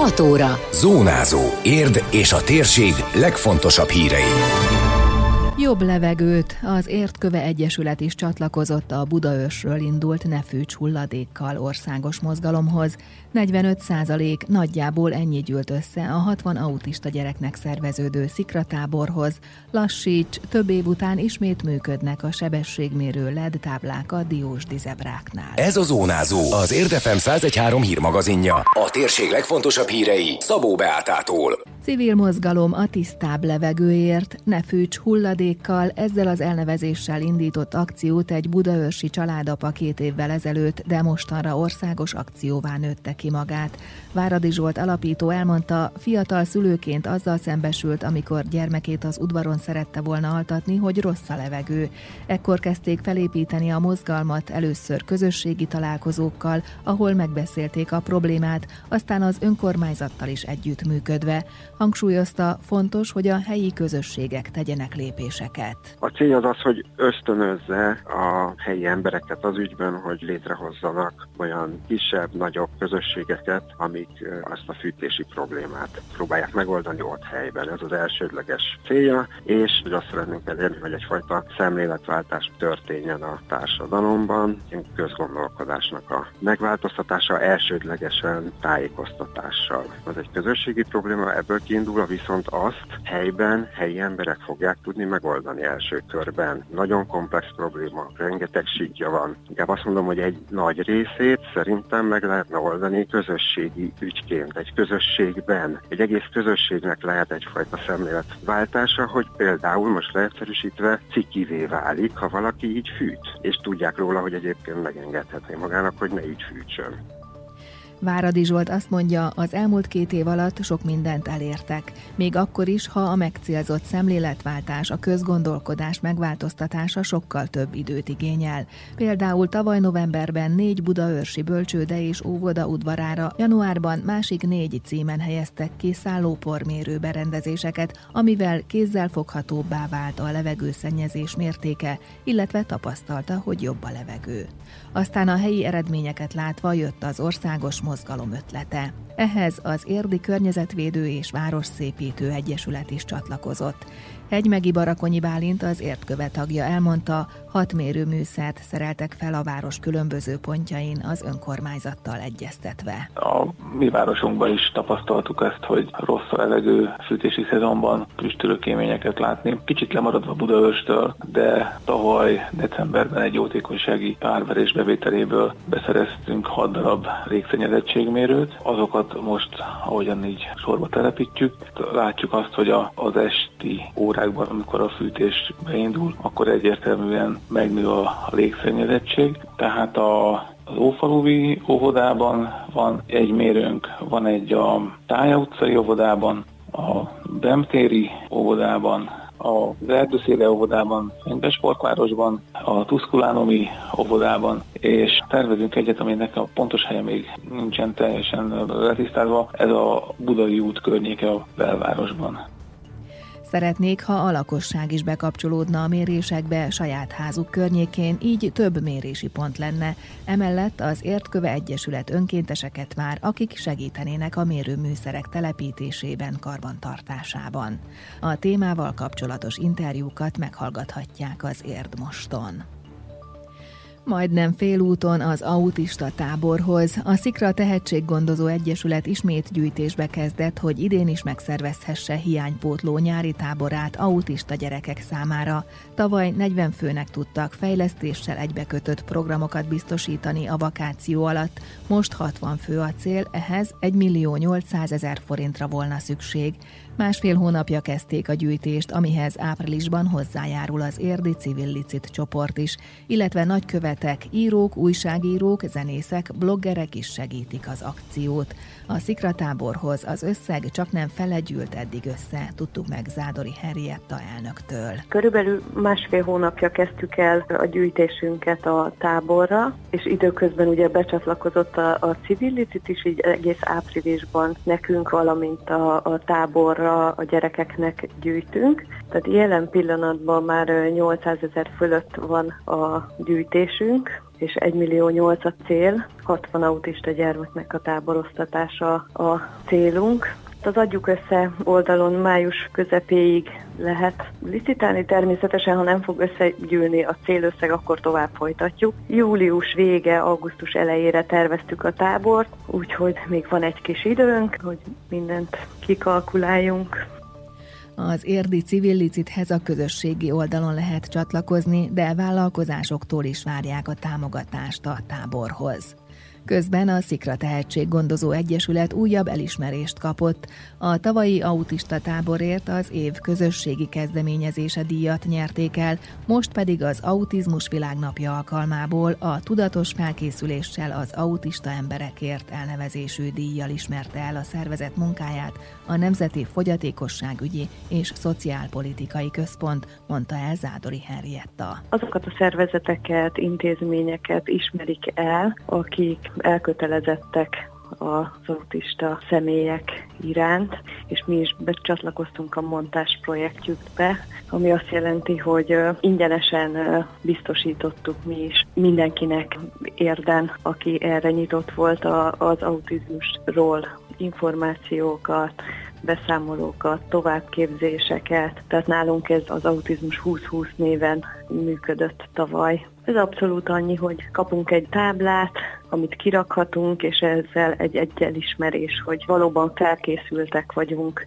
6 óra. Zónázó. Érd és a térség legfontosabb hírei. Jobb levegőt az Értköve Egyesület is csatlakozott a Budaörsről indult Nefűcs hulladékkal országos mozgalomhoz. 45 százalék nagyjából ennyi gyűlt össze a 60 autista gyereknek szerveződő szikratáborhoz. Lassíts, több év után ismét működnek a sebességmérő LED táblák a Diósdi zebráknál. Ez a Zónázó, az Érdefem 113 hírmagazinja. A térség legfontosabb hírei Szabó Beátától. Civil mozgalom a tisztább levegőért, ne fűts hulladékkal, ezzel az elnevezéssel indított akciót egy budaörsi családapa két évvel ezelőtt, de mostanra országos akcióvá nőtte ki magát. Váradi Zsolt alapító elmondta, fiatal szülőként azzal szembesült, amikor gyermekét az udvaron szerette volna altatni, hogy rossz a levegő. Ekkor kezdték felépíteni a mozgalmat először közösségi találkozókkal, ahol megbeszélték a problémát, aztán az önkormányzattal is együttműködve. Hangsúlyozta, fontos, hogy a helyi közösségek tegyenek lépéseket. A cél az az, hogy ösztönözze a helyi embereket az ügyben, hogy létrehozzanak olyan kisebb, nagyobb közösségeket, amik azt a fűtési problémát próbálják megoldani ott helyben. Ez az elsődleges célja, és hogy azt szeretnénk elérni, hogy egyfajta szemléletváltás történjen a társadalomban, közgondolkodásnak a megváltoztatása elsődlegesen tájékoztatással. Az egy közösségi probléma, ebből kiindulva viszont azt helyben helyi emberek fogják tudni megoldani első körben. Nagyon komplex probléma, rengeteg síkja van. Inkább azt mondom, hogy egy nagy részét szerintem meg lehetne oldani közösségi ügyként, egy közösségben. Egy egész közösségnek lehet egyfajta szemléletváltása, hogy például most leegyszerűsítve cikivé válik, ha valaki így fűt, és tudják róla, hogy egyébként megengedhetné magának, hogy ne így fűtsön. Váradi Zsolt azt mondja, az elmúlt két év alatt sok mindent elértek. Még akkor is, ha a megcélzott szemléletváltás, a közgondolkodás megváltoztatása sokkal több időt igényel. Például tavaly novemberben négy budaörsi bölcsőde és óvoda udvarára, januárban másik négy címen helyeztek ki szállópormérő berendezéseket, amivel kézzel foghatóbbá vált a levegőszennyezés mértéke, illetve tapasztalta, hogy jobb a levegő. Aztán a helyi eredményeket látva jött az országos mozgalom ötlete. Ehhez az Érdi Környezetvédő és Városszépítő Egyesület is csatlakozott. Egymegi Barakonyi Bálint az értköve tagja elmondta, hat mérőműszert szereltek fel a város különböző pontjain az önkormányzattal egyeztetve. A mi városunkban is tapasztaltuk ezt, hogy rossz a levegő fűtési szezonban füstölőkéményeket látni. Kicsit lemaradva Budaörstől, de tavaly decemberben egy jótékonysági árverés bevételéből beszereztünk 6 darab légszennyezettségmérőt. Azokat most, ahogyan így sorba telepítjük, látjuk azt, hogy az esti órák órákban, amikor a fűtés beindul, akkor egyértelműen megnő a légszennyezettség. Tehát a az Ófaluvi óvodában van egy mérőnk, van egy a Tája utcai óvodában, a Bemtéri óvodában, az Erdőszéle óvodában, Fenyves Sportvárosban, a Tuszkulánomi óvodában, és tervezünk egyet, aminek a pontos helye még nincsen teljesen letisztázva, ez a Budai út környéke a belvárosban. Szeretnék, ha a lakosság is bekapcsolódna a mérésekbe saját házuk környékén, így több mérési pont lenne. Emellett az Értköve Egyesület önkénteseket vár, akik segítenének a mérőműszerek telepítésében, karbantartásában. A témával kapcsolatos interjúkat meghallgathatják az Érdmoston. Majdnem félúton az autista táborhoz a Szikra Tehetséggondozó Egyesület ismét gyűjtésbe kezdett, hogy idén is megszervezhesse hiánypótló nyári táborát autista gyerekek számára. Tavaly 40 főnek tudtak fejlesztéssel egybekötött programokat biztosítani a vakáció alatt, most 60 fő a cél, ehhez 1 millió 800 ezer forintra volna szükség. Másfél hónapja kezdték a gyűjtést, amihez áprilisban hozzájárul az érdi civil licit csoport is, illetve nagykövetek, írók, újságírók, zenészek, bloggerek is segítik az akciót. A szikratáborhoz az összeg csak nem fele gyűlt eddig össze, tudtuk meg Zádori Henrietta elnöktől. Körülbelül másfél hónapja kezdtük el a gyűjtésünket a táborra, és időközben ugye becsatlakozott a, a civil licit is, így egész áprilisban nekünk, valamint a, a táborra a gyerekeknek gyűjtünk. Tehát jelen pillanatban már 800 ezer fölött van a gyűjtés fűtésünk, és 1 millió 8 a cél, 60 autista gyermeknek a táboroztatása a célunk. Az adjuk össze oldalon május közepéig lehet licitálni, természetesen, ha nem fog összegyűlni a célösszeg, akkor tovább folytatjuk. Július vége, augusztus elejére terveztük a tábort, úgyhogy még van egy kis időnk, hogy mindent kikalkuláljunk. Az érdi civil licithez a közösségi oldalon lehet csatlakozni, de vállalkozásoktól is várják a támogatást a táborhoz. Közben a Szikra Tehetséggondozó Egyesület újabb elismerést kapott. A tavalyi autista táborért az év közösségi kezdeményezése díjat nyerték el, most pedig az Autizmus Világnapja alkalmából a tudatos felkészüléssel az autista emberekért elnevezésű díjjal ismerte el a szervezet munkáját a Nemzeti Fogyatékosságügyi és Szociálpolitikai Központ, mondta el Zádori Henrietta. Azokat a szervezeteket, intézményeket ismerik el, akik elkötelezettek az autista személyek iránt, és mi is becsatlakoztunk a montás projektjükbe, ami azt jelenti, hogy ingyenesen biztosítottuk mi is mindenkinek érden, aki erre nyitott volt az autizmusról információkat, beszámolókat, továbbképzéseket, tehát nálunk ez az Autizmus 2020 néven működött tavaly. Ez abszolút annyi, hogy kapunk egy táblát, amit kirakhatunk, és ezzel egy, egy elismerés, hogy valóban felkészültek vagyunk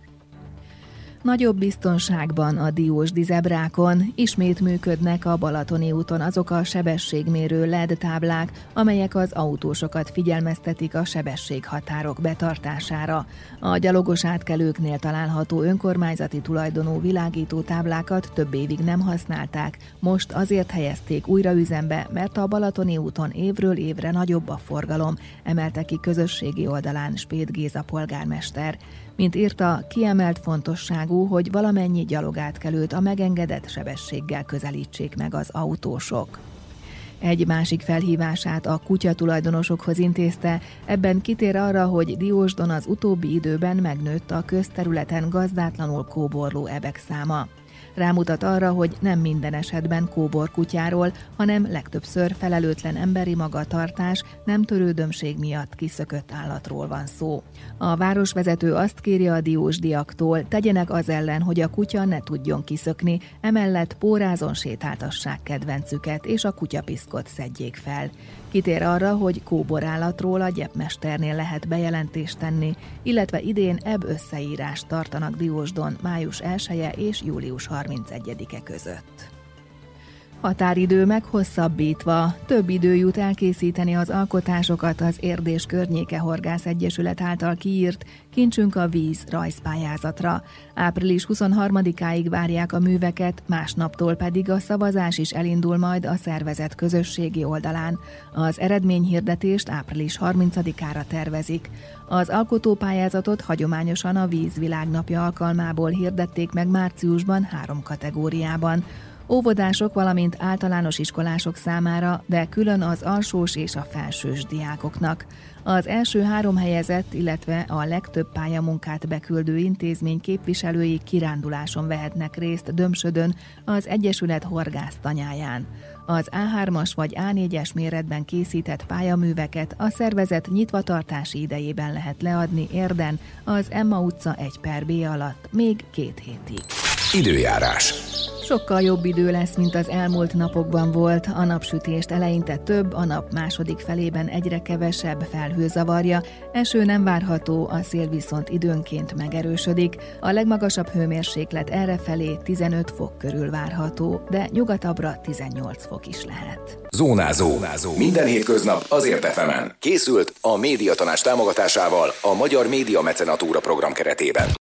Nagyobb biztonságban a Diósdi zebrákon ismét működnek a Balatoni úton azok a sebességmérő LED táblák, amelyek az autósokat figyelmeztetik a sebességhatárok betartására. A gyalogos átkelőknél található önkormányzati tulajdonú világító táblákat több évig nem használták, most azért helyezték újra üzembe, mert a Balatoni úton évről évre nagyobb a forgalom, emelte ki közösségi oldalán Spét Géza polgármester. Mint írta, kiemelt fontosságú, hogy valamennyi gyalogátkelőt a megengedett sebességgel közelítsék meg az autósok. Egy másik felhívását a kutya tulajdonosokhoz intézte, ebben kitér arra, hogy Diósdon az utóbbi időben megnőtt a közterületen gazdátlanul kóborló ebek száma. Rámutat arra, hogy nem minden esetben kóbor kutyáról, hanem legtöbbször felelőtlen emberi magatartás, nem törődömség miatt kiszökött állatról van szó. A városvezető azt kéri a diósdiaktól, tegyenek az ellen, hogy a kutya ne tudjon kiszökni, emellett pórázon sétáltassák kedvencüket, és a kutyapiszkot szedjék fel. Kitér arra, hogy kóborállatról a gyepmesternél lehet bejelentést tenni, illetve idén ebb összeírást tartanak Diósdon május 1 -e és július 31-e között. Határidő meghosszabbítva, több idő jut elkészíteni az alkotásokat az Érdés Környéke Horgász Egyesület által kiírt Kincsünk a víz rajzpályázatra. Április 23-áig várják a műveket, másnaptól pedig a szavazás is elindul majd a szervezet közösségi oldalán. Az eredményhirdetést április 30-ára tervezik. Az alkotópályázatot hagyományosan a Víz Világnapja alkalmából hirdették meg márciusban három kategóriában óvodások, valamint általános iskolások számára, de külön az alsós és a felsős diákoknak. Az első három helyezett, illetve a legtöbb pályamunkát beküldő intézmény képviselői kiránduláson vehetnek részt Dömsödön az Egyesület horgász tanyáján. Az A3-as vagy A4-es méretben készített pályaműveket a szervezet nyitvatartási idejében lehet leadni érden az Emma utca 1 per B alatt még két hétig. Időjárás. Sokkal jobb idő lesz, mint az elmúlt napokban volt. A napsütést eleinte több, a nap második felében egyre kevesebb felhő zavarja. Eső nem várható, a szél viszont időnként megerősödik. A legmagasabb hőmérséklet errefelé 15 fok körül várható, de nyugatabbra 18 fok is lehet. Zónázó. Zónázó. Minden hétköznap azért efemen. Készült a médiatanás támogatásával a Magyar Média Mecenatúra program keretében.